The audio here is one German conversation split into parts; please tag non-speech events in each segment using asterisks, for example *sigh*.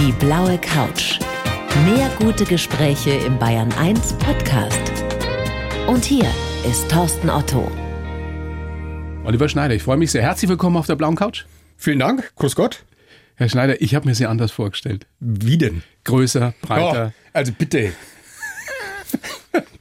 Die blaue Couch. Mehr gute Gespräche im Bayern 1 Podcast. Und hier ist Thorsten Otto. Oliver Schneider, ich freue mich sehr. Herzlich willkommen auf der blauen Couch. Vielen Dank. Grüß Gott. Herr Schneider, ich habe mir Sie anders vorgestellt. Wie denn? Größer, breiter. Oh, also bitte.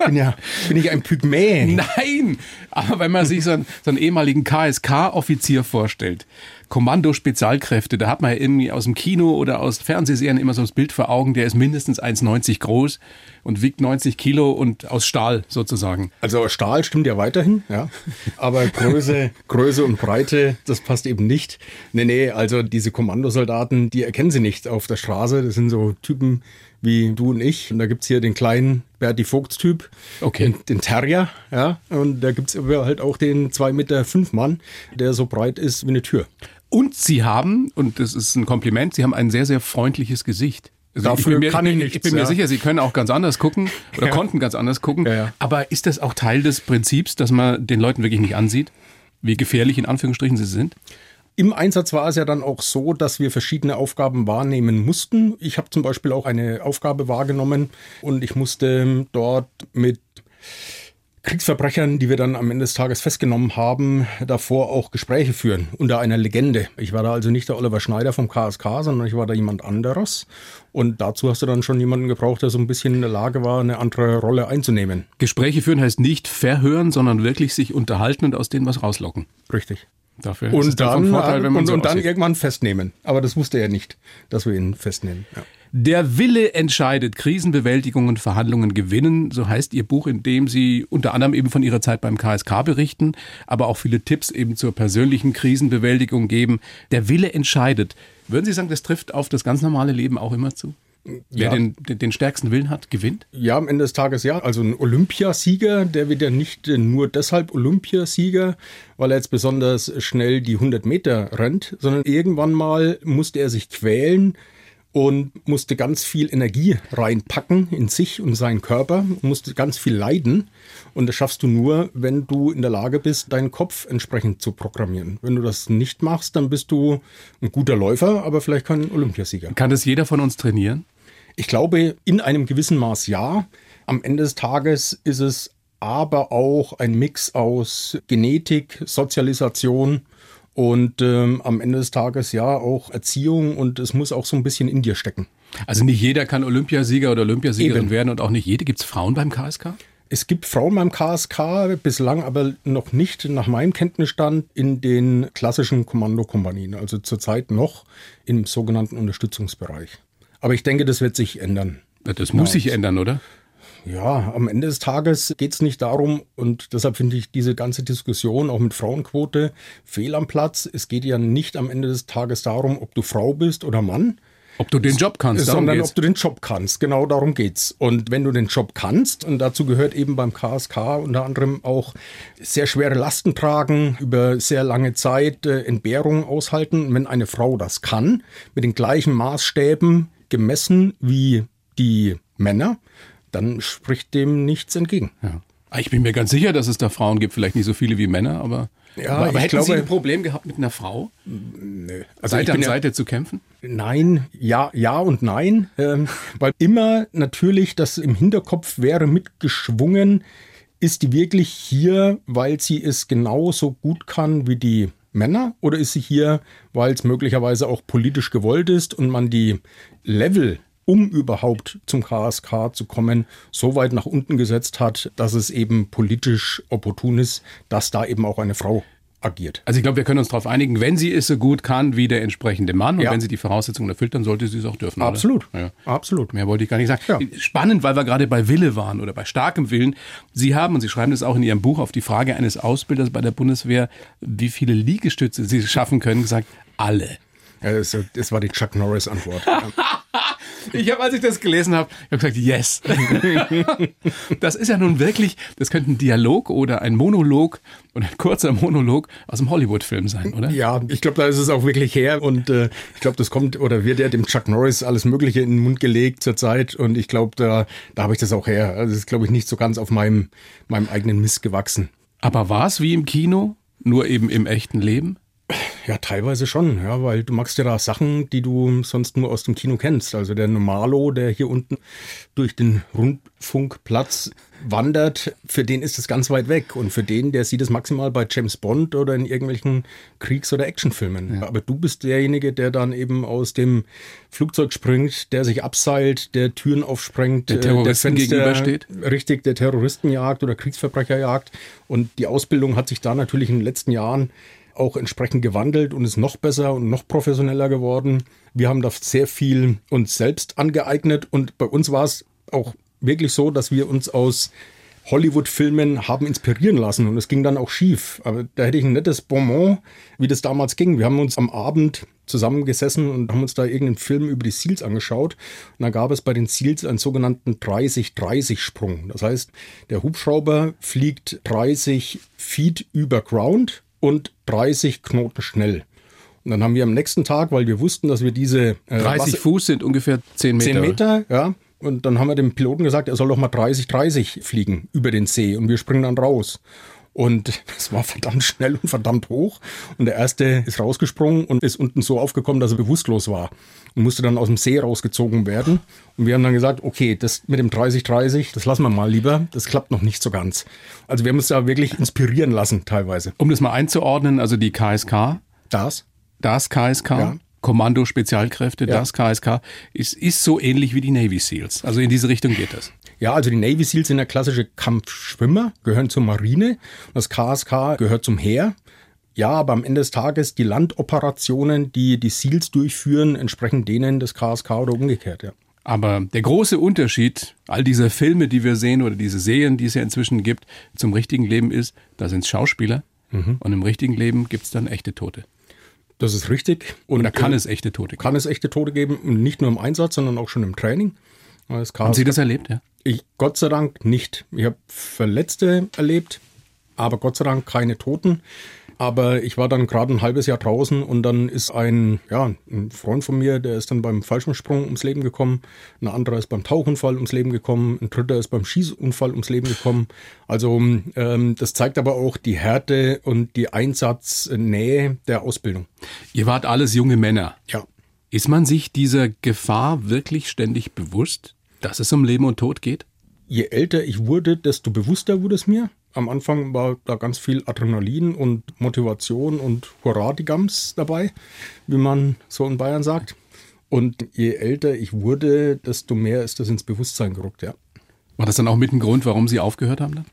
bin ja, bin ich ein Pygmäe? Nein, aber wenn man sich so einen, so einen ehemaligen KSK-Offizier vorstellt, Kommando Spezialkräfte, da hat man ja irgendwie aus dem Kino oder aus Fernsehserien immer so das Bild vor Augen, der ist mindestens 1,90 groß und wiegt 90 Kilo und aus Stahl sozusagen. Also Stahl stimmt ja weiterhin, ja. Aber *laughs* Größe, Größe und Breite, das passt eben nicht. Nee, nee, also diese Kommandosoldaten, die erkennen sie nicht auf der Straße. Das sind so Typen wie du und ich. Und da gibt's hier den kleinen Berti Vogts-Typ, Okay. den, den Terrier, ja. Und da gibt's aber halt auch den 2,5 Meter fünf Mann, der so breit ist wie eine Tür. Und Sie haben, und das ist ein Kompliment, Sie haben ein sehr, sehr freundliches Gesicht. Also Dafür bin mir, kann ich Ich nichts, bin mir ja. sicher, Sie können auch ganz anders gucken oder Ja. konnten ganz anders gucken. Ja. Aber ist das auch Teil des Prinzips, dass man den Leuten wirklich nicht ansieht, wie gefährlich in Anführungsstrichen sie sind? Im Einsatz war es ja dann auch so, dass wir verschiedene Aufgaben wahrnehmen mussten. Ich habe zum Beispiel auch eine Aufgabe wahrgenommen und ich musste dort mit Kriegsverbrechern, die wir dann am Ende des Tages festgenommen haben, davor auch Gespräche führen unter einer Legende. Ich war da also nicht der Oliver Schneider vom KSK, sondern ich war da jemand anderes. Und dazu hast du dann schon jemanden gebraucht, der so ein bisschen in der Lage war, eine andere Rolle einzunehmen. Gespräche führen heißt nicht verhören, sondern wirklich sich unterhalten und aus denen was rauslocken. Richtig. Dafür ist es Und dann von dann, Vorteil, wenn man und, so und dann irgendwann festnehmen. Aber das wusste er nicht, dass wir ihn festnehmen. Ja. Der Wille entscheidet. Krisenbewältigung und Verhandlungen gewinnen. So heißt Ihr Buch, in dem Sie unter anderem eben von Ihrer Zeit beim KSK berichten, aber auch viele Tipps eben zur persönlichen Krisenbewältigung geben. Der Wille entscheidet. Würden Sie sagen, das trifft auf das ganz normale Leben auch immer zu? Wer Ja. den, den, stärksten Willen hat, gewinnt? Ja, am Ende des Tages ja. Also ein Olympiasieger, der wird ja nicht nur deshalb Olympiasieger, weil er jetzt besonders schnell die 100 Meter rennt, sondern irgendwann mal musste er sich quälen und musste ganz viel Energie reinpacken in sich und seinen Körper, musste ganz viel leiden. Und das schaffst du nur, wenn du in der Lage bist, deinen Kopf entsprechend zu programmieren. Wenn du das nicht machst, dann bist du ein guter Läufer, aber vielleicht kein Olympiasieger. Kann das jeder von uns trainieren? Ich glaube, in einem gewissen Maß ja. Am Ende des Tages ist es aber auch ein Mix aus Genetik, Sozialisation und ähm, am Ende des Tages ja auch Erziehung und es muss auch so ein bisschen in dir stecken. Also nicht jeder kann Olympiasieger oder Olympiasiegerin Eben. werden und auch nicht jede. Gibt es Frauen beim KSK? Es gibt Frauen beim KSK, bislang aber noch nicht nach meinem Kenntnisstand in den klassischen Kommandokompanien, also zurzeit noch im sogenannten Unterstützungsbereich. Aber ich denke, das wird sich ändern. Das muss sich ändern, oder? Ja, am Ende des Tages geht es nicht darum, und deshalb finde ich diese ganze Diskussion auch mit Frauenquote fehl am Platz. Es geht ja nicht am Ende des Tages darum, ob du Frau bist oder Mann, Ob du den Job kannst, sondern geht's. ob du den Job kannst. Genau darum geht's. Und wenn du den Job kannst, und dazu gehört eben beim KSK unter anderem auch sehr schwere Lasten tragen, über sehr lange Zeit äh, Entbehrungen aushalten. Und wenn eine Frau das kann, mit den gleichen Maßstäben gemessen wie die Männer, dann spricht dem nichts entgegen. Ja. Ah, Ich bin mir ganz sicher, dass es da Frauen gibt, vielleicht nicht so viele wie Männer, aber, Ja, aber, aber ich hätten Sie glaube- ein Problem gehabt, mit einer Frau Nö. Also Seite an bin ja- Seite zu kämpfen? Nein, ja, ja und nein, ähm, weil immer natürlich das im Hinterkopf wäre mitgeschwungen, ist die wirklich hier, weil sie es genauso gut kann wie die Männer oder ist sie hier, weil es möglicherweise auch politisch gewollt ist und man die Level um überhaupt zum KSK zu kommen, so weit nach unten gesetzt hat, dass es eben politisch opportun ist, dass da eben auch eine Frau agiert. Also ich glaube, wir können uns darauf einigen, wenn sie es so gut kann wie der entsprechende Mann und Ja. wenn sie die Voraussetzungen erfüllt, dann sollte sie es auch dürfen. Absolut? Ja. absolut. Mehr wollte ich gar nicht sagen. Ja. Spannend, weil wir gerade bei Wille waren oder bei starkem Willen. Sie haben, und Sie schreiben das auch in Ihrem Buch, auf die Frage eines Ausbilders bei der Bundeswehr, wie viele Liegestütze Sie schaffen können, gesagt, alle. Das war die Chuck Norris-Antwort. *laughs* Ich habe, als ich das gelesen habe, ich habe gesagt, yes. *laughs* das ist ja nun wirklich, das könnte ein Dialog oder ein Monolog und ein kurzer Monolog aus einem Hollywood-Film sein, oder? Ja, ich glaube, da ist es auch wirklich her und äh, ich glaube, das kommt oder wird ja dem Chuck Norris alles Mögliche in den Mund gelegt zurzeit und ich glaube, da, da habe ich das auch her. Also das ist, glaube ich, nicht so ganz auf meinem, meinem eigenen Mist gewachsen. Aber war es wie im Kino, nur eben im echten Leben? Ja, teilweise schon, ja, weil du machst ja da Sachen, die du sonst nur aus dem Kino kennst. Also der Normalo, der hier unten durch den Rundfunkplatz wandert, für den ist es ganz weit weg. Und für den, der sieht es maximal bei James Bond oder in irgendwelchen Kriegs- oder Actionfilmen. Ja. Aber du bist derjenige, der dann eben aus dem Flugzeug springt, der sich abseilt, der Türen aufsprengt, der Terroristen der Fenster, gegenübersteht. Richtig, der Terroristen jagt oder Kriegsverbrecher jagt. Und die Ausbildung hat sich da natürlich in den letzten Jahren auch entsprechend gewandelt und ist noch besser und noch professioneller geworden. Wir haben da sehr viel uns selbst angeeignet und bei uns war es auch wirklich so, dass wir uns aus Hollywood-Filmen haben inspirieren lassen und es ging dann auch schief. Aber da hätte ich ein nettes Bonbon, wie das damals ging. Wir haben uns am Abend zusammengesessen und haben uns da irgendeinen Film über die Seals angeschaut. Und da gab es bei den Seals einen sogenannten 30-30-Sprung. Das heißt, der Hubschrauber fliegt 30 Feet über Ground und 30 Knoten schnell. Und dann haben wir am nächsten Tag, weil wir wussten, dass wir diese äh, 30 Wasser Fuß sind ungefähr 10 Meter. 10 Meter, ja. Und dann haben wir dem Piloten gesagt, er soll doch mal 30, 30 fliegen über den See und wir springen dann raus. Und *laughs* es war verdammt schnell und verdammt hoch. Und der erste ist rausgesprungen und ist unten so aufgekommen, dass er bewusstlos war und musste dann aus dem See rausgezogen werden. Und wir haben dann gesagt, okay, das mit dem 30-30, das lassen wir mal lieber. Das klappt noch nicht so ganz. Also wir haben uns da wirklich inspirieren lassen teilweise. Um das mal einzuordnen, also die KSK. Das? Das KSK. Ja. Kommando Spezialkräfte, ja. das KSK, ist, ist so ähnlich wie die Navy SEALs. Also in diese Richtung geht das. Ja, also die Navy SEALs sind ja klassische Kampfschwimmer, gehören zur Marine. Das KSK gehört zum Heer. Ja, aber am Ende des Tages die Landoperationen, die die SEALs durchführen, entsprechen denen des KSK oder umgekehrt, ja. Aber der große Unterschied, all diese Filme, die wir sehen oder diese Serien, die es ja inzwischen gibt, zum richtigen Leben ist, da sind es Schauspieler mhm. und im richtigen Leben gibt es dann echte Tote. Das ist richtig. Und da kann äh, es echte Tote geben. Kann es echte Tote geben, nicht nur im Einsatz, sondern auch schon im Training. Haben Sie das erlebt, ja? Ich Gott sei Dank nicht. Ich habe Verletzte erlebt, aber Gott sei Dank keine Toten. Aber ich war dann gerade ein halbes Jahr draußen und dann ist ein, ja, ein Freund von mir, der ist dann beim Fallschirmsprung ums Leben gekommen. Ein anderer ist beim Tauchunfall ums Leben gekommen. Ein dritter ist beim Schießunfall ums Leben gekommen. Also ähm, das zeigt aber auch die Härte und die Einsatznähe der Ausbildung. Ihr wart alles junge Männer. Ja. Ist man sich dieser Gefahr wirklich ständig bewusst, dass es um Leben und Tod geht? Je älter ich wurde, desto bewusster wurde es mir. Am Anfang war da ganz viel Adrenalin und Motivation und Hurra-Digams dabei, wie man so in Bayern sagt. Und je älter ich wurde, desto mehr ist das ins Bewusstsein gerückt, ja. War das dann auch mit ein Grund, warum Sie aufgehört haben dann?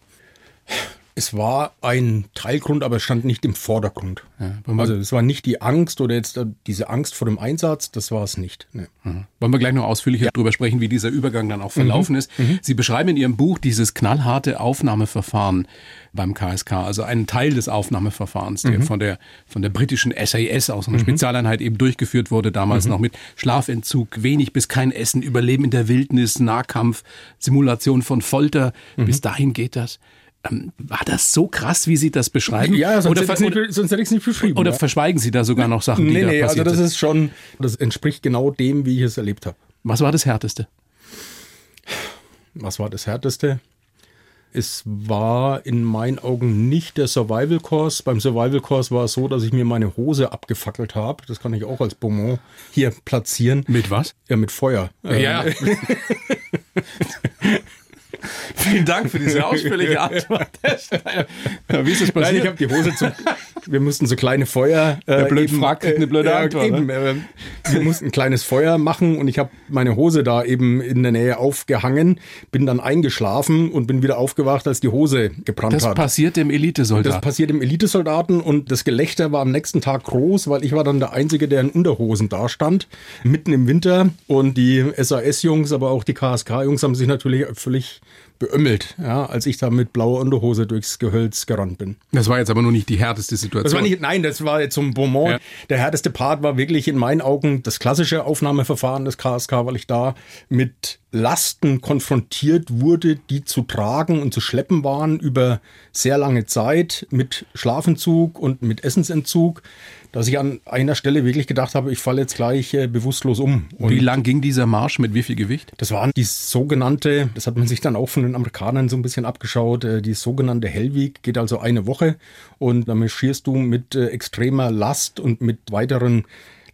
Es war ein Teilgrund, aber es stand nicht im Vordergrund. Ja, also es war nicht die Angst oder jetzt diese Angst vor dem Einsatz, das war es nicht. Nee. Mhm. Wollen wir gleich noch ausführlicher ja. darüber sprechen, wie dieser Übergang dann auch verlaufen mhm. ist. Mhm. Sie beschreiben in Ihrem Buch dieses knallharte Aufnahmeverfahren beim KSK, also einen Teil des Aufnahmeverfahrens, der mhm. von der von der britischen SAS aus einer mhm. Spezialeinheit eben durchgeführt wurde, damals mhm. noch mit Schlafentzug, wenig bis kein Essen, Überleben in der Wildnis, Nahkampf, Simulation von Folter. Bis dahin geht das. Ähm, war das so krass, wie Sie das beschreiben? Ja, sonst, oder, hätte, ich nicht, sonst hätte ich es nicht beschrieben. Oder ja. verschweigen Sie da sogar noch Sachen, die nee, da nee, also das ist schon, das entspricht genau dem, wie ich es erlebt habe. Was war das Härteste? Was war das Härteste? Es war in meinen Augen nicht der Survival Course. Beim Survival Course war es so, dass ich mir meine Hose abgefackelt habe. Das kann ich auch als Bonbon hier platzieren. Mit was? Ja, mit Feuer. Ja. *laughs* *laughs* Vielen Dank für diese *laughs* ausführliche Antwort. ja, wie ist das passiert? Nein, ich habe die Hose zum. Wir mussten so kleine Feuer. Äh, blöd eben, fragt, eine blöde Antwort. Äh, eben, äh, wir mussten ein kleines Feuer machen und ich habe meine Hose da eben in der Nähe aufgehangen, bin dann eingeschlafen und bin wieder aufgewacht, als die Hose gebrannt das hat. Das passiert dem Elitesoldaten. Das passiert dem Elitesoldaten und das Gelächter war am nächsten Tag groß, weil ich war dann der Einzige, der in Unterhosen da stand, mitten im Winter und die SAS-Jungs, aber auch die KSK-Jungs haben sich natürlich völlig beömmelt, ja, als ich da mit blauer Unterhose durchs Gehölz gerannt bin. Das war jetzt aber nur nicht die härteste Situation. Das war nicht, nein, das war jetzt zum Bonbon. Ja. Der härteste Part war wirklich in meinen Augen das klassische Aufnahmeverfahren des KSK, weil ich da mit Lasten konfrontiert wurde, die zu tragen und zu schleppen waren über sehr lange Zeit mit Schlafentzug und mit Essensentzug. Dass ich an einer Stelle wirklich gedacht habe, ich falle jetzt gleich äh, bewusstlos um. Und wie lang ging dieser Marsch mit wie viel Gewicht? Das waren die sogenannte, das hat man sich dann auch von den Amerikanern so ein bisschen abgeschaut, äh, die sogenannte Hellweg geht also eine Woche und dann marschierst du mit äh, extremer Last und mit weiteren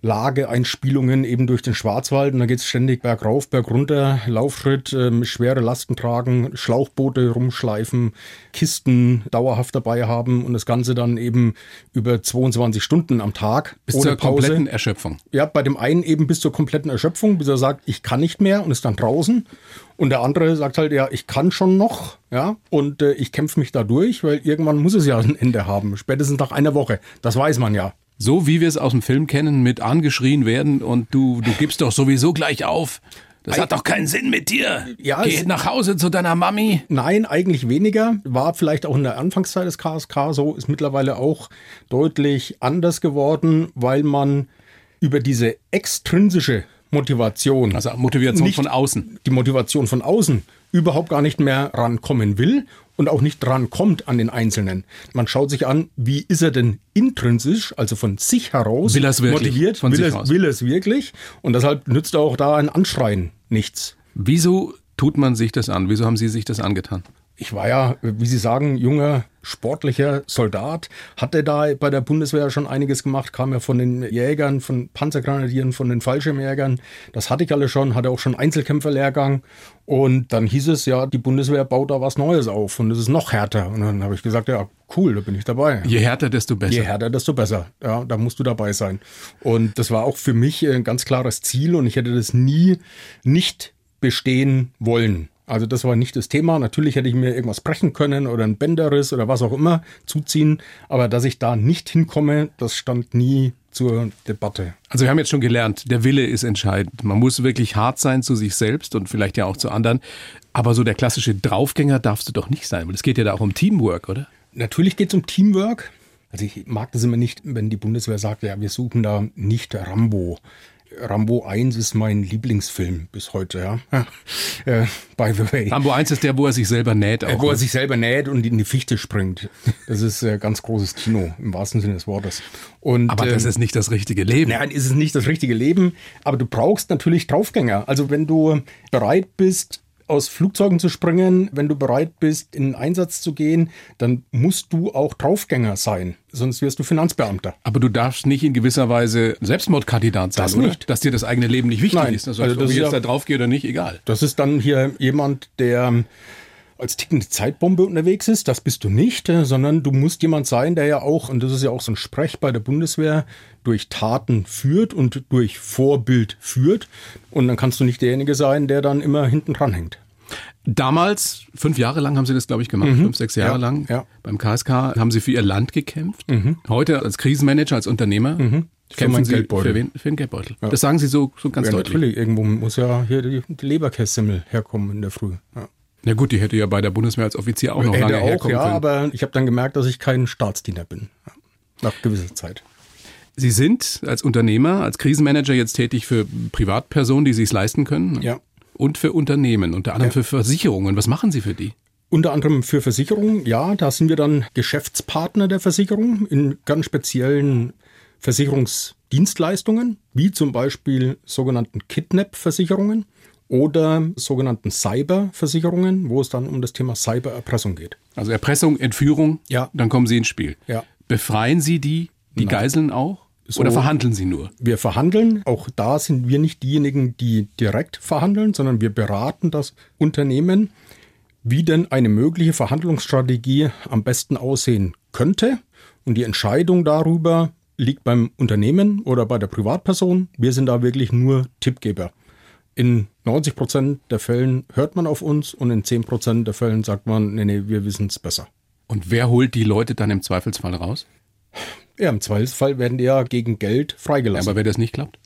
Lageeinspielungen eben durch den Schwarzwald und da geht es ständig bergauf, bergunter, Laufschritt, ähm, schwere Lasten tragen, Schlauchboote rumschleifen, Kisten dauerhaft dabei haben und das Ganze dann eben über 22 Stunden am Tag. Bis zur Pause. kompletten Erschöpfung. Ja, bei dem einen eben bis zur kompletten Erschöpfung, bis er sagt, ich kann nicht mehr und ist dann draußen. Und der andere sagt halt, ja, ich kann schon noch, ja, und äh, ich kämpfe mich da durch, weil irgendwann muss es ja ein Ende haben, spätestens nach einer Woche. Das weiß man ja. So wie wir es aus dem Film kennen, mit angeschrien werden und du, du gibst doch sowieso gleich auf. Das hat doch keinen Sinn mit dir. Ja, Geh nach Hause zu deiner Mami. Nein, eigentlich weniger. War vielleicht auch in der Anfangszeit des KSK so, ist mittlerweile auch deutlich anders geworden, weil man über diese extrinsische Motivation. Also Motivation von außen. Die Motivation von außen überhaupt gar nicht mehr rankommen will und auch nicht rankommt an den Einzelnen. Man schaut sich an, wie ist er denn intrinsisch, also von sich heraus will motiviert, von will, es, will es wirklich und deshalb nützt auch da ein Anschreien nichts. Wieso tut man sich das an? Wieso haben Sie sich das angetan? Ich war ja, wie Sie sagen, junger, sportlicher Soldat, hatte da bei der Bundeswehr schon einiges gemacht, kam ja von den Jägern, von Panzergranadieren, von den Fallschirmjägern. Das hatte ich alle schon, hatte auch schon Einzelkämpferlehrgang. Und dann hieß es ja, die Bundeswehr baut da was Neues auf und es ist noch härter. Und dann habe ich gesagt, ja, cool, da bin ich dabei. Je härter, desto besser. Je härter, desto besser. Ja, da musst du dabei sein. Und das war auch für mich ein ganz klares Ziel und ich hätte das nie nicht bestehen wollen. Also das war nicht das Thema. Natürlich hätte ich mir irgendwas brechen können oder ein Bänderriss oder was auch immer zuziehen. Aber dass ich da nicht hinkomme, das stand nie zur Debatte. Also wir haben jetzt schon gelernt, der Wille ist entscheidend. Man muss wirklich hart sein zu sich selbst und vielleicht ja auch zu anderen. Aber so der klassische Draufgänger darfst du doch nicht sein, weil es geht ja da auch um Teamwork, oder? Natürlich geht es um Teamwork. Also ich mag das immer nicht, wenn die Bundeswehr sagt, ja, wir suchen da nicht Rambo. Rambo 1 ist mein Lieblingsfilm bis heute, ja. *laughs* äh, by the way. Rambo 1 ist der, wo er sich selber näht. Auch, wo er ne? sich selber näht und in die Fichte springt. Das ist äh, ganz großes Kino, im wahrsten Sinne des Wortes. Und, aber das ähm, ist nicht das richtige Leben. Nein, ist es nicht das richtige Leben. Aber du brauchst natürlich Draufgänger. Also wenn du bereit bist, aus Flugzeugen zu springen, wenn du bereit bist, in den Einsatz zu gehen, dann musst du auch Draufgänger sein. Sonst wirst du Finanzbeamter. Aber du darfst nicht in gewisser Weise Selbstmordkandidat sein, das oder? Nicht. Dass dir das eigene Leben nicht wichtig Nein. ist. Also, also ob ich jetzt ja, da draufgehe oder nicht, egal. Das ist dann hier jemand, der als tickende Zeitbombe unterwegs ist. Das bist du nicht, äh, sondern du musst jemand sein, der ja auch, und das ist ja auch so ein Sprech bei der Bundeswehr, durch Taten führt und durch Vorbild führt. Und dann kannst du nicht derjenige sein, der dann immer hinten dran hängt. Damals, fünf Jahre lang haben Sie das, glaube ich, gemacht, mhm. fünf, sechs Jahre ja, lang. Ja. Beim KSK haben Sie für Ihr Land gekämpft. Mhm. Heute als Krisenmanager, als Unternehmer. Mhm. Kämpfen Sie Geldbeutel. Für, wen? für den Geldbeutel. Ja. Das sagen Sie so, so ganz deutlich. Natürlich, irgendwo muss ja hier die, die Leberkässemmel herkommen in der Früh. Ja. Na gut, die hätte ja bei der Bundeswehr als Offizier auch noch hätte lange auch, herkommen ja, können. aber ich habe dann gemerkt, dass ich kein Staatsdiener bin. Nach gewisser Zeit. Sie sind als Unternehmer, als Krisenmanager jetzt tätig für Privatpersonen, die sich es leisten können. Ja und für Unternehmen, unter anderem für Versicherungen. Was machen Sie für die? Unter anderem für Versicherungen, ja, da sind wir dann Geschäftspartner der Versicherung in ganz speziellen Versicherungsdienstleistungen, wie zum Beispiel sogenannten Kidnap-Versicherungen oder sogenannten Cyber-Versicherungen, wo es dann um das Thema Cybererpressung geht. Also Erpressung, Entführung, ja. dann kommen Sie ins Spiel. Ja. Befreien Sie die, die Nein. Geiseln auch? So, Oder verhandeln Sie nur? Wir verhandeln. Auch da sind wir nicht diejenigen, die direkt verhandeln, sondern wir beraten das Unternehmen, wie denn eine mögliche Verhandlungsstrategie am besten aussehen könnte. Und die Entscheidung darüber liegt beim Unternehmen oder bei der Privatperson. Wir sind da wirklich nur Tippgeber. In 90 Prozent der Fällen hört man auf uns und in 10 Prozent der Fällen sagt man, nee, nee, wir wissen es besser. Und wer holt die Leute dann im Zweifelsfall raus? Ja, im Zweifelsfall werden die ja gegen Geld freigelassen. Ja, aber wenn das nicht klappt?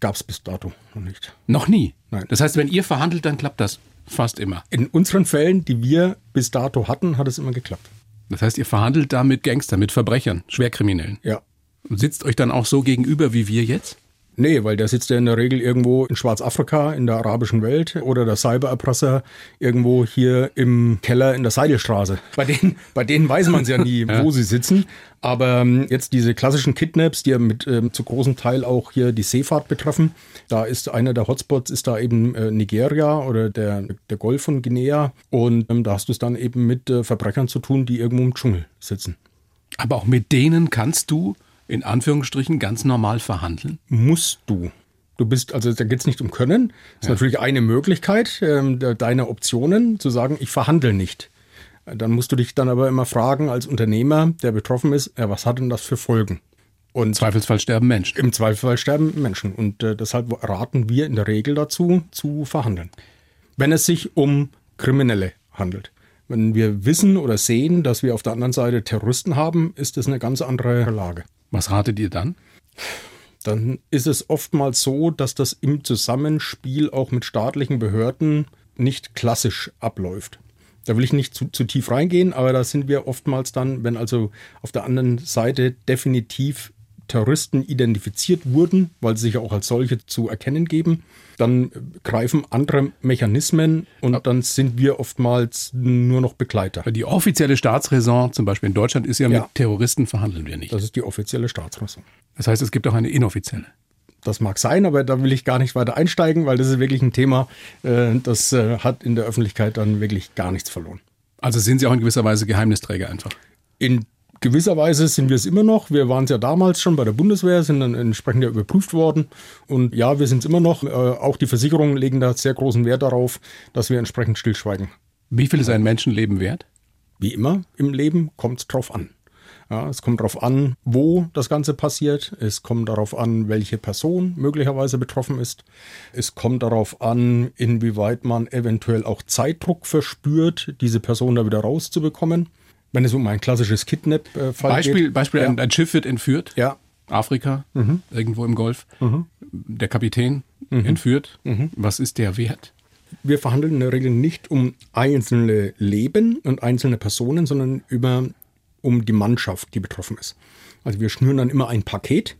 Gab es bis dato noch nicht. Noch nie? Nein. Das heißt, wenn ihr verhandelt, dann klappt das fast immer. In unseren Fällen, die wir bis dato hatten, hat es immer geklappt. Das heißt, ihr verhandelt da mit Gangstern, mit Verbrechern, Schwerkriminellen. Ja. Und sitzt euch dann auch so gegenüber wie wir jetzt? Nee, weil der sitzt ja in der Regel irgendwo in Schwarzafrika, in der arabischen Welt oder der Cybererpresser irgendwo hier im Keller in der Seidelstraße. Bei denen, bei denen weiß man es ja nie, *laughs* ja. wo sie sitzen. Aber ähm, jetzt diese klassischen Kidnaps, die ja mit ähm, zu großem Teil auch hier die Seefahrt betreffen, da ist einer der Hotspots ist da eben äh, Nigeria oder der, der Golf von Guinea. Und ähm, da hast du es dann eben mit äh, Verbrechern zu tun, die irgendwo im Dschungel sitzen. Aber auch mit denen kannst du in Anführungsstrichen ganz normal verhandeln? Musst du. Du bist, also da geht es nicht um Können. Das ist ja. natürlich eine Möglichkeit, ähm, deine Optionen zu sagen, ich verhandle nicht. Dann musst du dich dann aber immer fragen, als Unternehmer, der betroffen ist, ja, was hat denn das für Folgen? Und Im Zweifelsfall sterben Menschen. Im Zweifelsfall sterben Menschen. Und äh, deshalb raten wir in der Regel dazu, zu verhandeln. Wenn es sich um Kriminelle handelt. Wenn wir wissen oder sehen, dass wir auf der anderen Seite Terroristen haben, ist das eine ganz andere Lage. Was ratet ihr dann? Dann ist es oftmals so, dass das im Zusammenspiel auch mit staatlichen Behörden nicht klassisch abläuft. Da will ich nicht zu, zu tief reingehen, aber da sind wir oftmals dann, wenn also auf der anderen Seite definitiv Terroristen identifiziert wurden, weil sie sich auch als solche zu erkennen geben, dann greifen andere Mechanismen und dann sind wir oftmals nur noch Begleiter. Die offizielle Staatsräson, zum Beispiel in Deutschland, ist ja, ja. mit Terroristen verhandeln wir nicht. Das ist die offizielle Staatsräson. Das heißt, es gibt auch eine inoffizielle. Das mag sein, aber da will ich gar nicht weiter einsteigen, weil das ist wirklich ein Thema, äh, das äh, hat in der Öffentlichkeit dann wirklich gar nichts verloren. Also sind Sie auch in gewisser Weise Geheimnisträger einfach? In gewisser Weise sind wir es immer noch. Wir waren es ja damals schon bei der Bundeswehr, sind dann entsprechend ja überprüft worden. Und ja, wir sind es immer noch. Äh, auch die Versicherungen legen da sehr großen Wert darauf, dass wir entsprechend stillschweigen. Wie viel ist ein Menschenleben wert? Wie immer im Leben kommt es drauf an. Ja, es kommt darauf an, wo das Ganze passiert. Es kommt darauf an, welche Person möglicherweise betroffen ist. Es kommt darauf an, inwieweit man eventuell auch Zeitdruck verspürt, diese Person da wieder rauszubekommen. Wenn es um ein klassisches Kidnap-Fall Beispiel, geht. Beispiel, ja. ein, ein, Schiff wird entführt. Ja. Afrika, mhm. irgendwo im Golf. Mhm. Der Kapitän mhm. entführt. Mhm. Was ist der Wert? Wir verhandeln in der Regel nicht um einzelne Leben und einzelne Personen, sondern über, um die Mannschaft, die betroffen ist. Also wir schnüren dann immer ein Paket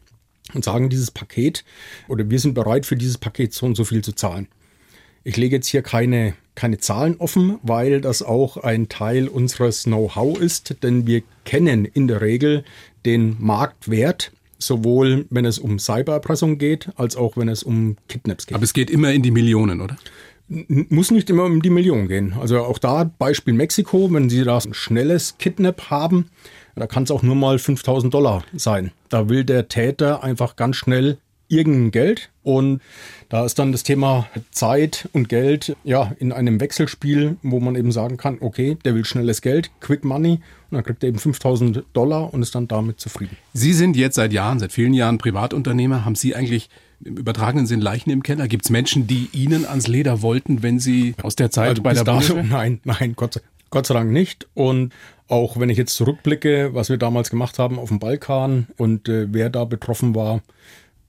und sagen, dieses Paket oder wir sind bereit für dieses Paket so und so viel zu zahlen. Ich lege jetzt hier keine, keine Zahlen offen, weil das auch ein Teil unseres Know-how ist, denn wir kennen in der Regel den Marktwert, sowohl wenn es um Cybererpressung geht, als auch wenn es um Kidnaps geht. Aber es geht immer in die Millionen, oder? Muss nicht immer um die Millionen gehen. Also auch da Beispiel Mexiko, wenn Sie da ein schnelles Kidnap haben, da kann es auch nur mal 5000 Dollar sein. Da will der Täter einfach ganz schnell irgendein Geld und da ist dann das Thema Zeit und Geld ja in einem Wechselspiel, wo man eben sagen kann, okay, der will schnelles Geld, Quick Money und dann kriegt er eben 5000 Dollar und ist dann damit zufrieden. Sie sind jetzt seit Jahren, seit vielen Jahren Privatunternehmer. Haben Sie eigentlich im übertragenen Sinn Leichen im Keller? Gibt es Menschen, die Ihnen ans Leder wollten, wenn Sie aus der Zeit also bei der Bundeswehr? Nein, nein, Gott, Gott sei Dank nicht. Und auch wenn ich jetzt zurückblicke, was wir damals gemacht haben auf dem Balkan und äh, wer da betroffen war,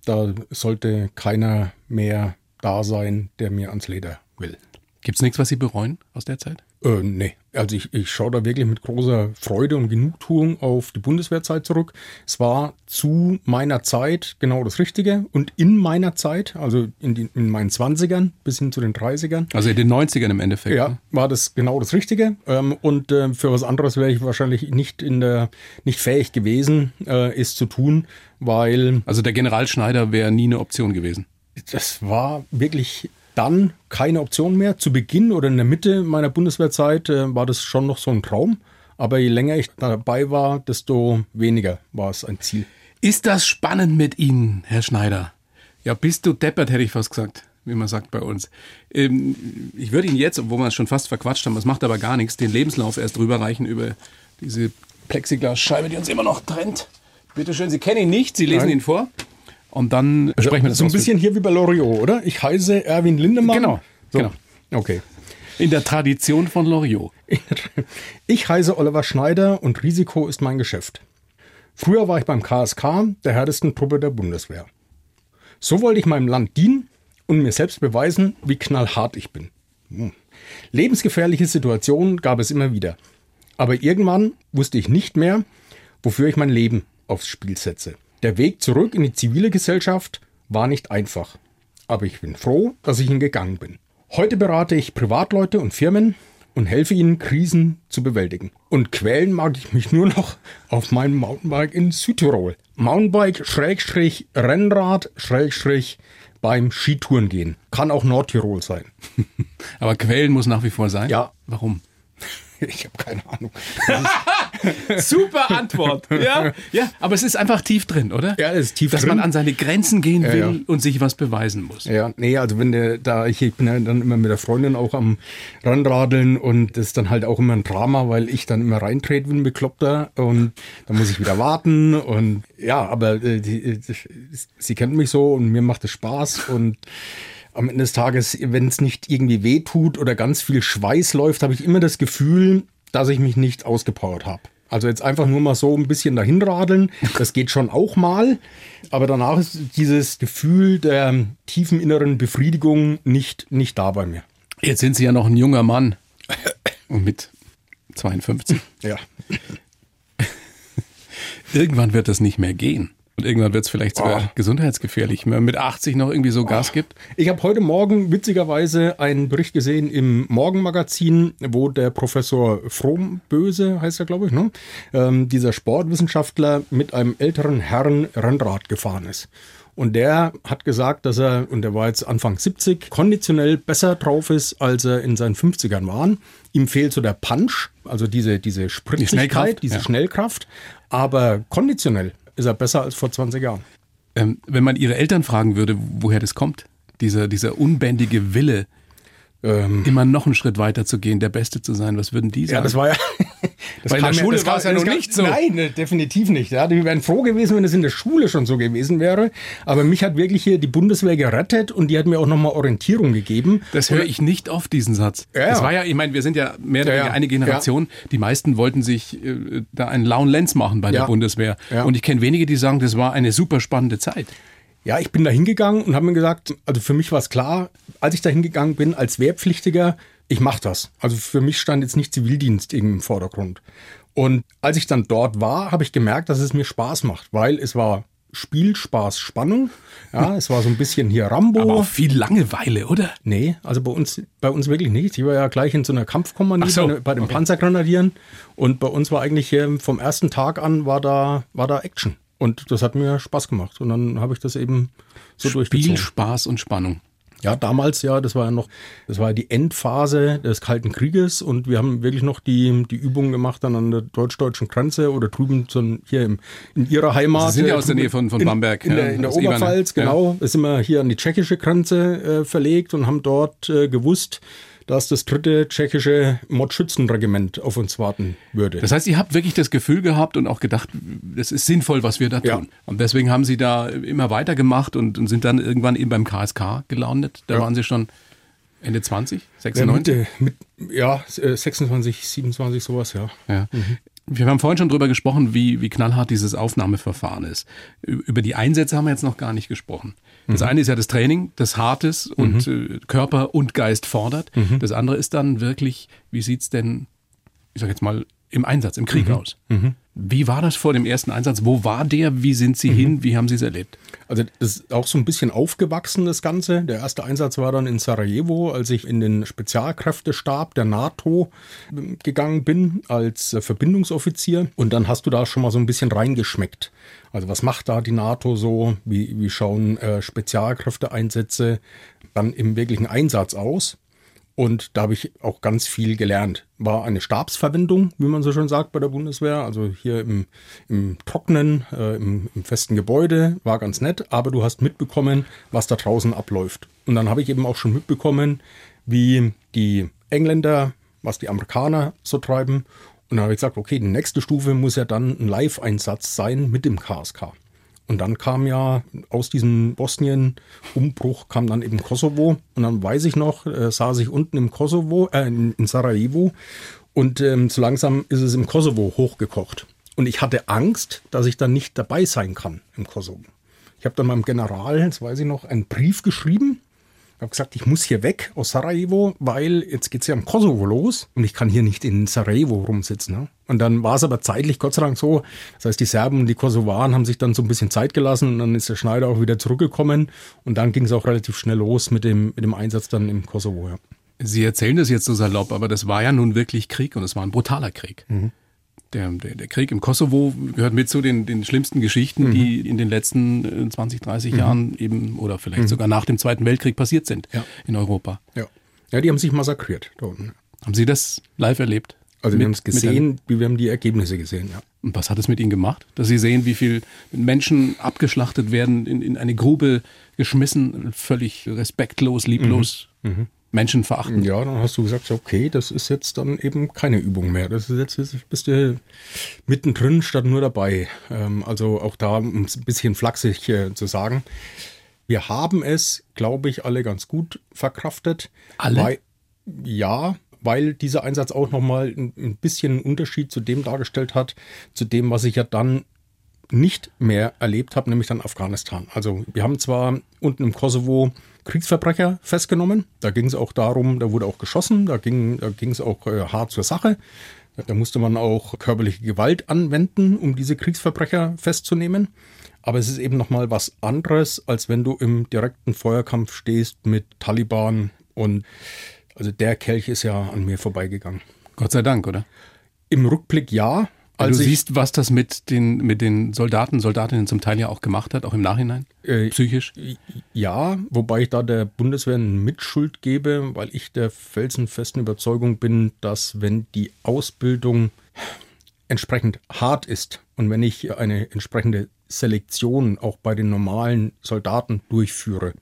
da sollte keiner mehr da sein, der mir ans Leder will. Gibt es nichts, was Sie bereuen aus der Zeit? Äh, nee. Also ich, ich schaue da wirklich mit großer Freude und Genugtuung auf die Bundeswehrzeit zurück. Es war zu meiner Zeit genau das Richtige und in meiner Zeit, also in, die, in meinen 20ern bis hin zu den 30ern. Also in den 90ern im Endeffekt. Ja, ne? war das genau das Richtige. Ähm, und äh, für was anderes wäre ich wahrscheinlich nicht in der, nicht fähig gewesen, äh, es zu tun, weil. Also der Generalschneider wäre nie eine Option gewesen. Das war wirklich dann keine Option mehr. Zu Beginn oder in der Mitte meiner Bundeswehrzeit äh, war das schon noch so ein Traum. Aber je länger ich dabei war, desto weniger war es ein Ziel. Ist das spannend mit Ihnen, Herr Schneider? Ja, bist du deppert, hätte ich fast gesagt, wie man sagt bei uns. Ähm, ich würde Ihnen jetzt, obwohl wir es schon fast verquatscht haben, das macht aber gar nichts, den Lebenslauf erst rüberreichen über diese Plexiglasscheibe, die uns immer noch trennt. Bitte schön, Sie kennen ihn nicht, Sie lesen Nein. ihn vor. Und dann besprechen wir das. So ein bisschen hier wie bei Loriot, oder? Ich heiße Erwin Lindemann. Genau. So. genau. Okay. In der Tradition von Loriot. Ich heiße Oliver Schneider und Risiko ist mein Geschäft. Früher war ich beim KSK, der härtesten Truppe der Bundeswehr. So wollte ich meinem Land dienen und mir selbst beweisen, wie knallhart ich bin. Hm. Lebensgefährliche Situationen gab es immer wieder. Aber irgendwann wusste ich nicht mehr, wofür ich mein Leben aufs Spiel setze. Der Weg zurück in die zivile Gesellschaft war nicht einfach. Aber ich bin froh, dass ich ihn gegangen bin. Heute berate ich Privatleute und Firmen und helfe ihnen, Krisen zu bewältigen. Und quälen mag ich mich nur noch *laughs* auf meinem Mountainbike in Südtirol. Mountainbike, Schrägstrich, Rennrad, Schrägstrich, beim Skitouren gehen. Kann auch Nordtirol sein. *laughs* Aber quälen muss nach wie vor sein? Ja. Warum? *laughs* Ich habe keine Ahnung. *laughs* Super Antwort. Ja, ja, aber es ist einfach tief drin, oder? Ja, es ist tief Dass drin. man an seine Grenzen gehen will ja. und sich was beweisen muss. Ja, nee, also wenn der da, ich, ich bin ja dann immer mit der Freundin auch am Ranradeln und das ist dann halt auch immer ein Drama, weil ich dann immer reintrete wie ein Bekloppter und dann muss ich wieder warten und ja, aber äh, die, die, sie kennt mich so und mir macht es Spaß und am Ende des Tages, wenn es nicht irgendwie weh tut oder ganz viel Schweiß läuft, habe ich immer das Gefühl, dass ich mich nicht ausgepowert habe. Also jetzt einfach nur mal so ein bisschen dahin radeln, das geht schon auch mal, aber danach ist dieses Gefühl der tiefen inneren Befriedigung nicht, nicht da bei mir. Jetzt sind Sie ja noch ein junger Mann und mit 52. Ja. Irgendwann wird das nicht mehr gehen. Und irgendwann wird es vielleicht sogar Oh. gesundheitsgefährlich, wenn man mit 80 noch irgendwie so Gas gibt. Ich habe heute Morgen witzigerweise einen Bericht gesehen im Morgenmagazin, wo der Professor Fromböse, heißt er glaube ich, ne? ähm, dieser Sportwissenschaftler mit einem älteren Herrn Rennrad gefahren ist. Und der hat gesagt, dass er, und er war jetzt Anfang 70, konditionell besser drauf ist, als er in seinen 50ern war. Ihm fehlt so der Punch, also diese, diese Spritzigkeit, Schnellkraft, diese ja. Schnellkraft. Aber konditionell ist er besser als vor 20 Jahren. Ähm, wenn man Ihre Eltern fragen würde, woher das kommt, dieser, dieser unbändige Wille, Ähm, immer noch einen Schritt weiter zu gehen, der Beste zu sein, was würden die sagen? Ja, das war ja. *laughs* Das Weil in der Schule das war es ja noch nicht so. Nein, ne, definitiv nicht. Ja, die wären froh gewesen, wenn es in der Schule schon so gewesen wäre. Aber mich hat wirklich hier die Bundeswehr gerettet und die hat mir auch nochmal Orientierung gegeben. Das höre ich nicht oft, diesen Satz. Ja, Das ja. war ja, ich meine, wir sind ja mehr oder Ja, weniger ja. eine Generation. Die meisten wollten sich äh, da einen lauen Lenz machen bei der Ja. Bundeswehr. Ja. Und ich kenne wenige, die sagen, das war eine super spannende Zeit. Ja, ich bin da hingegangen und habe mir gesagt, also für mich war es klar, als ich da hingegangen bin als Wehrpflichtiger, ich mache das. Also für mich stand jetzt nicht Zivildienst irgendwie im Vordergrund. Und als ich dann dort war, habe ich gemerkt, dass es mir Spaß macht, weil es war Spiel, Spaß, Spannung. Ja, es war so ein bisschen hier Rambo. Aber auch viel Langeweile, oder? Nee, also bei uns, bei uns wirklich nicht. Ich war ja gleich in so einer Kampfkompanie Ach so, bei, den okay. Panzergrenadieren und bei uns war eigentlich vom ersten Tag an war da, war da Action. Und das hat mir Spaß gemacht. Und dann habe ich das eben so Spiel, durchgezogen. Spaß und Spannung. Ja, damals ja, das war ja noch, das war ja die Endphase des Kalten Krieges und wir haben wirklich noch die, die Übungen gemacht dann an der deutsch-deutschen Grenze oder drüben so ein- hier im, in ihrer Heimat. Sie sind ja äh, aus der Nähe von- von in, Bamberg, In, ja, der, in der Ebene. Oberpfalz, Ja. genau. Da sind wir hier an die tschechische Grenze äh, verlegt und haben dort äh, gewusst, dass das dritte tschechische Mordschützenregiment auf uns warten würde. Das heißt, ihr habt wirklich das Gefühl gehabt und auch gedacht, das ist sinnvoll, was wir da Ja. tun. Und deswegen haben sie da immer weitergemacht und, und sind dann irgendwann eben beim KSK gelandet. Da Ja. waren sie schon Ende 20, ja, 96. mit, ja, äh, 26, 27, sowas, ja. Ja. Wir haben vorhin schon drüber gesprochen, wie, wie knallhart dieses Aufnahmeverfahren ist. Über die Einsätze haben wir jetzt noch gar nicht gesprochen. Das eine ist ja das Training, das Hartes und äh, Körper und Geist fordert. Das andere ist dann wirklich, wie sieht's denn, ich sag jetzt mal, im Einsatz, im Krieg aus? Wie war das vor dem ersten Einsatz? Wo war der? Wie sind Sie hin? Wie haben Sie es erlebt? Also das ist auch so ein bisschen aufgewachsen, das Ganze. Der erste Einsatz war dann in Sarajevo, als ich in den Spezialkräftestab der NATO ähm, gegangen bin als äh, Verbindungsoffizier. Und dann hast du da schon mal so ein bisschen reingeschmeckt. Also was macht da die NATO so? Wie, wie schauen äh, Spezialkräfteeinsätze dann im wirklichen Einsatz aus? Und da habe ich auch ganz viel gelernt. War eine Stabsverwendung, wie man so schön sagt bei der Bundeswehr. Also hier im, im Trocknen, äh, im, im festen Gebäude, war ganz nett. Aber du hast mitbekommen, was da draußen abläuft. Und dann habe ich eben auch schon mitbekommen, wie die Engländer, was die Amerikaner so treiben. Und dann habe ich gesagt, okay, die nächste Stufe muss ja dann ein Live-Einsatz sein mit dem KSK. Und dann kam ja aus diesem Bosnien-Umbruch kam dann eben Kosovo. Und dann weiß ich noch, äh, saß ich unten im Kosovo, äh, in, Sarajevo. Und ähm, so langsam ist es im Kosovo hochgekocht. Und ich hatte Angst, dass ich dann nicht dabei sein kann im Kosovo. Ich habe dann meinem General, das weiß ich noch, einen Brief geschrieben habe gesagt, ich muss hier weg aus Sarajevo, weil jetzt geht's ja im Kosovo los und ich kann hier nicht in Sarajevo rumsitzen. Ne? Und dann war es aber zeitlich Gott sei Dank so. Das heißt, die Serben und die Kosovaren haben sich dann so ein bisschen Zeit gelassen und dann ist der Schneider auch wieder zurückgekommen und dann ging es auch relativ schnell los mit dem, mit dem Einsatz dann im Kosovo. Ja. Sie erzählen das jetzt so salopp, aber das war ja nun wirklich Krieg und es war ein brutaler Krieg. Mhm. Der, der, der, Krieg im Kosovo gehört mit zu den, den schlimmsten Geschichten, mhm. die in den letzten 20, äh, 30 mhm. Jahren eben oder vielleicht mhm. sogar nach dem Zweiten Weltkrieg passiert sind ja. in Europa. Ja. ja, die haben sich massakriert da unten. Haben Sie das live erlebt? Also mit, wir haben es gesehen, wir haben die Ergebnisse gesehen, ja. Und was hat es mit Ihnen gemacht? Dass Sie sehen, wie viele Menschen abgeschlachtet werden, in, in eine Grube geschmissen, völlig respektlos, lieblos. Mhm. Menschen verachten. Ja, dann hast du gesagt, okay, das ist jetzt dann eben keine Übung mehr. Das ist jetzt, jetzt bist du mittendrin statt nur dabei. Ähm, also auch da, um es ein bisschen flachsig äh, zu sagen. Wir haben es, glaube ich, alle ganz gut verkraftet. Alle? Weil, ja, weil dieser Einsatz auch nochmal ein, ein bisschen einen Unterschied zu dem dargestellt hat, zu dem, was ich ja dann nicht mehr erlebt habe, nämlich dann Afghanistan. Also wir haben zwar unten im Kosovo Kriegsverbrecher festgenommen. Da ging es auch darum, da wurde auch geschossen, da ging da ging es auch äh, hart zur Sache. Da musste man auch körperliche Gewalt anwenden, um diese Kriegsverbrecher festzunehmen. Aber es ist eben nochmal was anderes, als wenn du im direkten Feuerkampf stehst mit Taliban und also der Kelch ist ja an mir vorbeigegangen. Gott sei Dank, oder? Im Rückblick ja, also du siehst, was das mit den, mit den Soldaten, Soldatinnen zum Teil ja auch gemacht hat, auch im Nachhinein, äh, psychisch? Ja, wobei ich da der Bundeswehr eine Mitschuld gebe, weil ich der felsenfesten Überzeugung bin, dass wenn die Ausbildung entsprechend hart ist und wenn ich eine entsprechende Selektion auch bei den normalen Soldaten durchführe,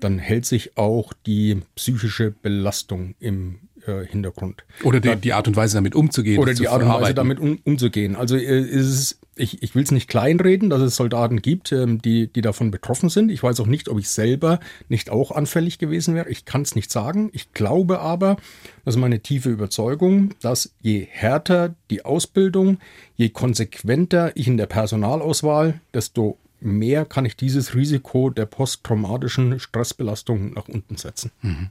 dann hält sich auch die psychische Belastung im äh, Hintergrund. Oder die, die, Art und Weise damit umzugehen. Oder die Art und Weise damit um, umzugehen. Also äh, ist ich, ich will es nicht kleinreden, dass es Soldaten gibt, ähm, die, die davon betroffen sind. Ich weiß auch nicht, ob ich selber nicht auch anfällig gewesen wäre. Ich kann es nicht sagen. Ich glaube aber, das ist meine tiefe Überzeugung, dass je härter die Ausbildung, je konsequenter ich in der Personalauswahl, desto mehr kann ich dieses Risiko der posttraumatischen Stressbelastung nach unten setzen. Mhm.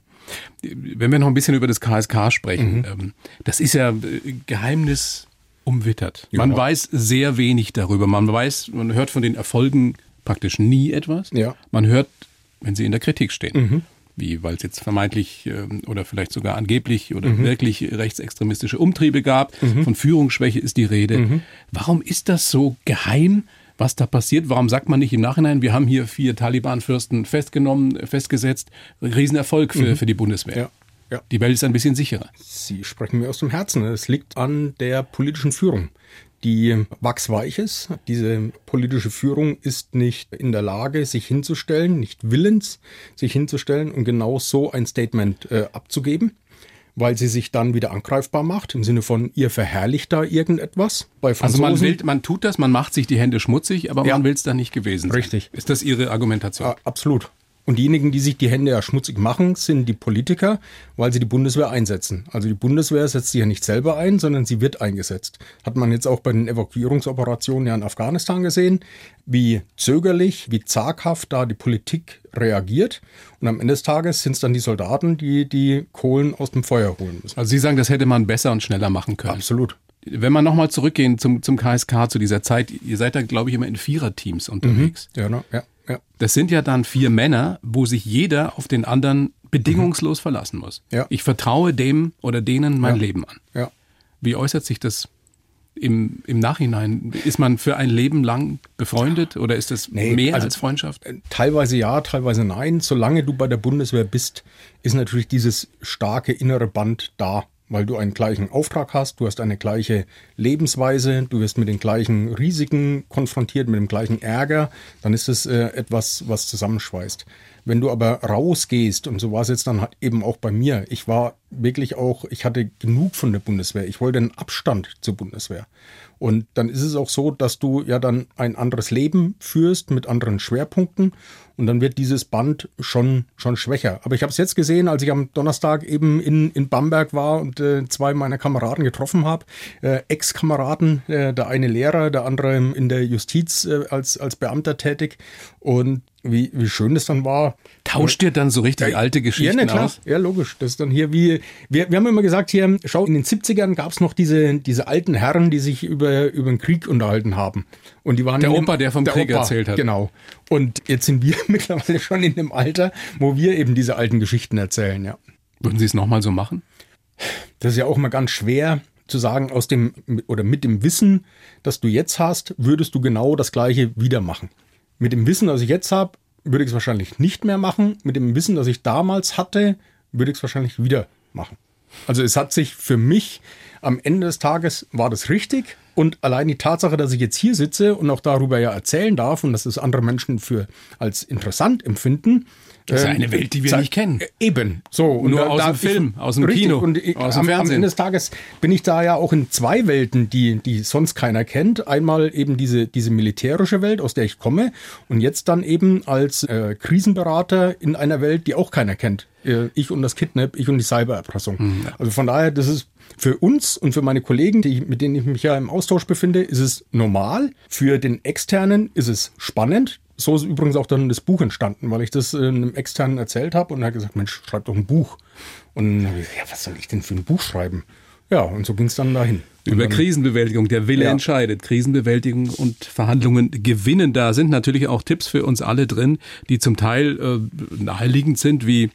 Wenn wir noch ein bisschen über das KSK sprechen, mhm. Ähm, das ist ja äh, Geheimnis umwittert. Man ja. weiß sehr wenig darüber. Man weiß, man hört von den Erfolgen praktisch nie etwas. Ja. Man hört, wenn sie in der Kritik stehen. Mhm. Wie, weil es jetzt vermeintlich ähm, oder vielleicht sogar angeblich oder mhm. wirklich rechtsextremistische Umtriebe gab. Mhm. Von Führungsschwäche ist die Rede. Warum ist das so geheim? Was da passiert. Warum sagt man nicht im Nachhinein, wir haben hier vier Taliban-Fürsten festgenommen, festgesetzt. Riesenerfolg für, mhm. für die Bundeswehr. Ja. Ja. Die Welt ist ein bisschen sicherer. Sie sprechen mir aus dem Herzen. Es liegt an der politischen Führung, die wachsweich ist. Diese politische Führung ist nicht in der Lage, sich hinzustellen, nicht willens, sich hinzustellen und genau so ein Statement äh, abzugeben weil sie sich dann wieder angreifbar macht, im Sinne von, ihr verherrlicht da irgendetwas. Bei also man will, man tut das, man macht sich die Hände schmutzig, aber ja. man will es da nicht gewesen sein. Richtig. Ist das Ihre Argumentation? Ja, absolut. Und diejenigen, die sich die Hände ja schmutzig machen, sind die Politiker, weil sie die Bundeswehr einsetzen. Also die Bundeswehr setzt sich ja nicht selber ein, sondern sie wird eingesetzt. Hat man jetzt auch bei den Evakuierungsoperationen ja in Afghanistan gesehen, wie zögerlich, wie zaghaft da die Politik reagiert. Und am Ende des Tages sind es dann die Soldaten, die die Kohlen aus dem Feuer holen müssen. Also Sie sagen, das hätte man besser und schneller machen können. Absolut. Wenn wir nochmal zurückgehen zum, zum KSK, zu dieser Zeit, ihr seid da, glaube ich, immer in Viererteams unterwegs. Mhm. Ja, ne? ja. Das sind ja dann vier Männer, wo sich jeder auf den anderen bedingungslos mhm. verlassen muss. Ja. Ich vertraue dem oder denen mein ja. Leben an. Ja. Wie äußert sich das im, im Nachhinein? Ist man für ein Leben lang befreundet oder ist das nee, mehr also als Freundschaft? Äh, teilweise ja, teilweise nein. Solange du bei der Bundeswehr bist, ist natürlich dieses starke innere Band da weil du einen gleichen Auftrag hast, du hast eine gleiche Lebensweise, du wirst mit den gleichen Risiken konfrontiert, mit dem gleichen Ärger, dann ist es äh, etwas, was zusammenschweißt. Wenn du aber rausgehst, und so war es jetzt dann halt eben auch bei mir, ich war wirklich auch, ich hatte genug von der Bundeswehr, ich wollte einen Abstand zur Bundeswehr. Und dann ist es auch so, dass du ja dann ein anderes Leben führst mit anderen Schwerpunkten und dann wird dieses Band schon, schon schwächer. Aber ich habe es jetzt gesehen, als ich am Donnerstag eben in, in Bamberg war und äh, zwei meiner Kameraden getroffen habe. Äh, Ex-Kameraden, äh, der eine Lehrer, der andere in der Justiz äh, als, als Beamter tätig. Und wie, wie schön es dann war. tauscht ihr dann so richtig ja, alte Geschichten ja, na klar. aus? Ja, logisch. Das ist dann hier wie, wir, wir haben immer gesagt, hier, schau, in den 70ern gab es noch diese, diese alten Herren, die sich über, über den Krieg unterhalten haben. Und die waren Der Opa, der vom Krieg Opa, erzählt hat. Genau. Und jetzt sind wir *laughs* mittlerweile schon in dem Alter, wo wir eben diese alten Geschichten erzählen, ja. Würden Sie es nochmal so machen? Das ist ja auch immer ganz schwer zu sagen, aus dem oder mit dem Wissen, das du jetzt hast, würdest du genau das gleiche wieder machen. Mit dem Wissen, das ich jetzt habe, würde ich es wahrscheinlich nicht mehr machen. Mit dem Wissen, das ich damals hatte, würde ich es wahrscheinlich wieder machen. Also es hat sich für mich am Ende des Tages war das richtig und allein die Tatsache, dass ich jetzt hier sitze und auch darüber ja erzählen darf und dass es andere Menschen für als interessant empfinden, Das ist ähm, eine Welt, die wir Sag- nicht kennen. Äh, Eben. So. Und Nur da- aus dem Film, aus dem richtig, Kino, Und ich, aus dem am, am Fernsehen. Ende des Tages bin ich da ja auch in zwei Welten, die, die sonst keiner kennt. Einmal eben diese, diese militärische Welt, aus der ich komme. Und jetzt dann eben als äh, Krisenberater in einer Welt, die auch keiner kennt. Äh, ich und das Kidnap, ich und die Cybererpressung. Hm, Also von daher, das ist für uns und für meine Kollegen, die, mit denen ich mich ja im Austausch befinde, ist es normal. Für den Externen ist es spannend. So ist übrigens auch dann das Buch entstanden, weil ich das äh, einem Externen erzählt habe und er hat gesagt, Mensch, schreib doch ein Buch. Und dann hab ich, ja, was soll ich denn für ein Buch schreiben? Ja, und so ging es dann dahin. Über dann, Krisenbewältigung, der Wille Ja. entscheidet. Krisenbewältigung und Verhandlungen gewinnen. Da sind natürlich auch Tipps für uns alle drin, die zum Teil äh, naheliegend sind, wie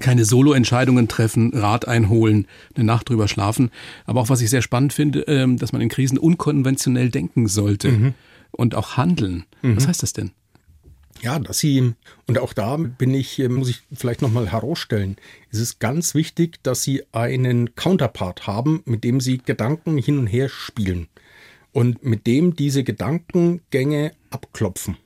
keine Solo-Entscheidungen treffen, Rat einholen, eine Nacht drüber schlafen. Aber auch was ich sehr spannend finde, ähm, dass man in Krisen unkonventionell denken sollte und auch handeln. Was heißt das denn? Ja, dass sie, und auch da bin ich, äh, muss ich vielleicht nochmal herausstellen, es ist ganz wichtig, dass sie einen Counterpart haben, mit dem sie Gedanken hin und her spielen und mit dem diese Gedankengänge abklopfen.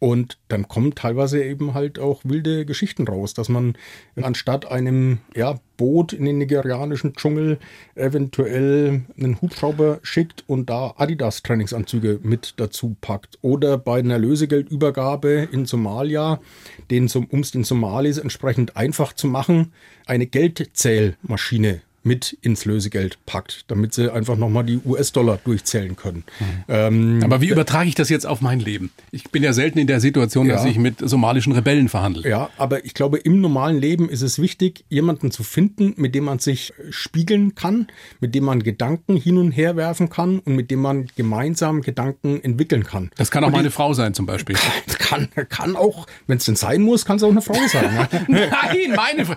Und dann kommen teilweise eben halt auch wilde Geschichten raus, dass man anstatt einem ja, Boot in den nigerianischen Dschungel eventuell einen Hubschrauber schickt und da Adidas-Trainingsanzüge mit dazu packt. Oder bei einer Lösegeldübergabe in Somalia, den, um es den Somalis entsprechend einfach zu machen, eine Geldzählmaschine mit ins Lösegeld packt, damit sie einfach nochmal die US-Dollar durchzählen können. Ähm, Aber wie übertrage ich das jetzt auf mein Leben? Ich bin ja selten in der Situation, dass Ja. ich mit somalischen Rebellen verhandle. Ja, aber ich glaube, im normalen Leben ist es wichtig, jemanden zu finden, mit dem man sich äh, spiegeln kann, mit dem man Gedanken hin und her werfen kann und mit dem man gemeinsam Gedanken entwickeln kann. Das kann auch Und meine Frau sein zum Beispiel. *laughs* die- kann, kann auch, wenn es denn sein muss, kann es auch eine Frau sein. Ne? *laughs* Nein, meine Frau.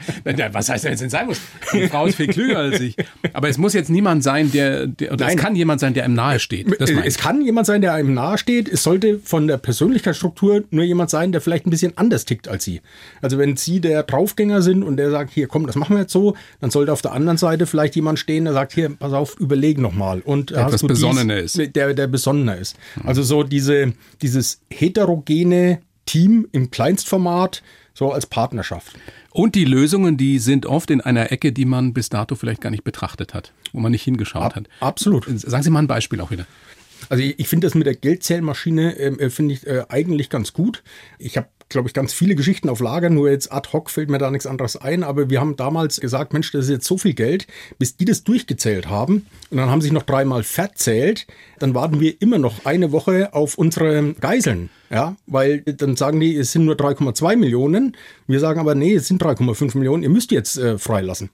Was heißt denn, wenn es denn sein muss? Die Frau ist viel klüger als ich. Aber es muss jetzt niemand sein, der, der oder es Nein. kann jemand sein, der einem nahe steht. Meine es kann jemand sein, der einem nahe steht. Es sollte von der Persönlichkeitsstruktur nur jemand sein, der vielleicht ein bisschen anders tickt als Sie. Also wenn Sie der Draufgänger sind und der sagt, hier komm, das machen wir jetzt so, dann sollte auf der anderen Seite vielleicht jemand stehen, der sagt, hier, pass auf, überleg nochmal. Und Der etwas besonnener ist. Der, der besonnener ist. Also so diese, dieses heterogene Team im Kleinstformat, so als Partnerschaft. Und die Lösungen, die sind oft in einer Ecke, die man bis dato vielleicht gar nicht betrachtet hat, wo man nicht hingeschaut hat. Absolut. Sagen Sie mal ein Beispiel auch wieder. Also ich, ich finde das mit der Geldzählmaschine ähm, äh, finde ich äh, eigentlich ganz gut. Ich habe, glaube ich, ganz viele Geschichten auf Lager, nur jetzt ad hoc fällt mir da nichts anderes ein. Aber wir haben damals gesagt, Mensch, das ist jetzt so viel Geld, bis die das durchgezählt haben und dann haben sich noch dreimal verzählt, dann warten wir immer noch eine Woche auf unsere Geiseln. Ja, weil dann sagen die, es sind nur 3,2 Millionen. Wir sagen aber, nee, es sind 3,5 Millionen, ihr müsst jetzt äh, freilassen.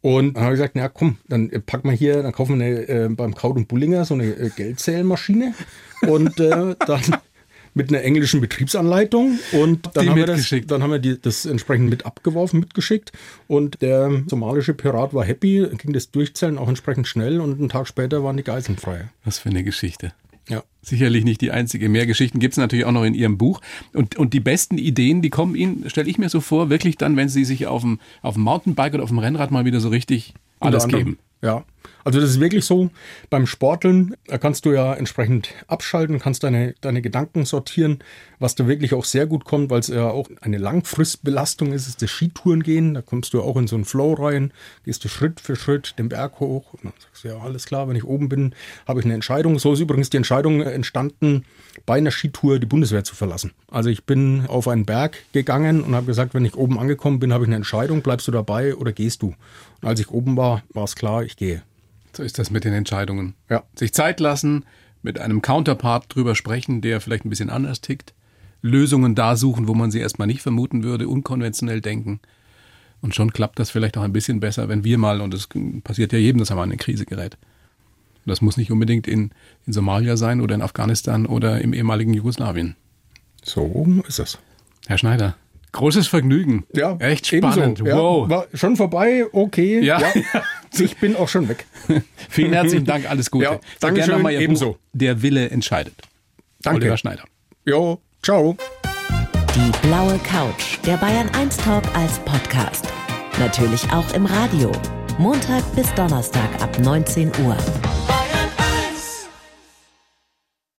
Und dann habe ich gesagt, na komm, dann äh, packen wir hier, dann kaufen wir eine, äh, beim Kaut und Bullinger so eine äh, Geldzählmaschine und äh, dann mit einer englischen Betriebsanleitung und dann haben wir, das, dann haben wir die, das entsprechend mit abgeworfen, mitgeschickt und der somalische Pirat war happy, ging das Durchzählen auch entsprechend schnell und einen Tag später waren die Geiseln frei. Was für eine Geschichte. Ja. Sicherlich nicht die einzige. Mehr Geschichten gibt es natürlich auch noch in Ihrem Buch. Und, und die besten Ideen, die kommen Ihnen, stelle ich mir so vor, wirklich dann, wenn Sie sich auf dem, auf dem Mountainbike oder auf dem Rennrad mal wieder so richtig alles geben. Ja, also das ist wirklich so. Beim Sporteln kannst du ja entsprechend abschalten, kannst deine, deine Gedanken sortieren. Was da wirklich auch sehr gut kommt, weil es ja auch eine Langfristbelastung ist, ist das Skitouren gehen. Da kommst du auch in so einen Flow rein, gehst du Schritt für Schritt den Berg hoch und dann sagst du, ja, alles klar, wenn ich oben bin, habe ich eine Entscheidung. So ist übrigens die Entscheidung entstanden, bei einer Skitour die Bundeswehr zu verlassen. Also ich bin auf einen Berg gegangen und habe gesagt, wenn ich oben angekommen bin, habe ich eine Entscheidung, bleibst du dabei oder gehst du? Und als ich oben war, war es klar, ich gehe. So ist das mit den Entscheidungen. Ja. Sich Zeit lassen, mit einem Counterpart drüber sprechen, der vielleicht ein bisschen anders tickt Lösungen da suchen, wo man sie erstmal nicht vermuten würde, unkonventionell denken. Und schon klappt das vielleicht auch ein bisschen besser, wenn wir mal, und das passiert ja jedem, dass er mal in eine Krise gerät. Und das muss nicht unbedingt in, in Somalia sein oder in Afghanistan oder im ehemaligen Jugoslawien. So ist es. Herr Schneider, großes Vergnügen. Ja, echt spannend. Ebenso, ja. Wow. War schon vorbei, okay. Ja. *laughs* *laughs* Ich bin auch schon weg. *laughs* Vielen herzlichen Dank, alles Gute. Ja, Dankeschön, noch mal ebenso. Buch, Der Wille entscheidet. Danke. Oliver Schneider. Jo, ciao. Die blaue Couch, der Bayern 1 Talk als Podcast. Natürlich auch im Radio. Montag bis Donnerstag ab 19 Uhr.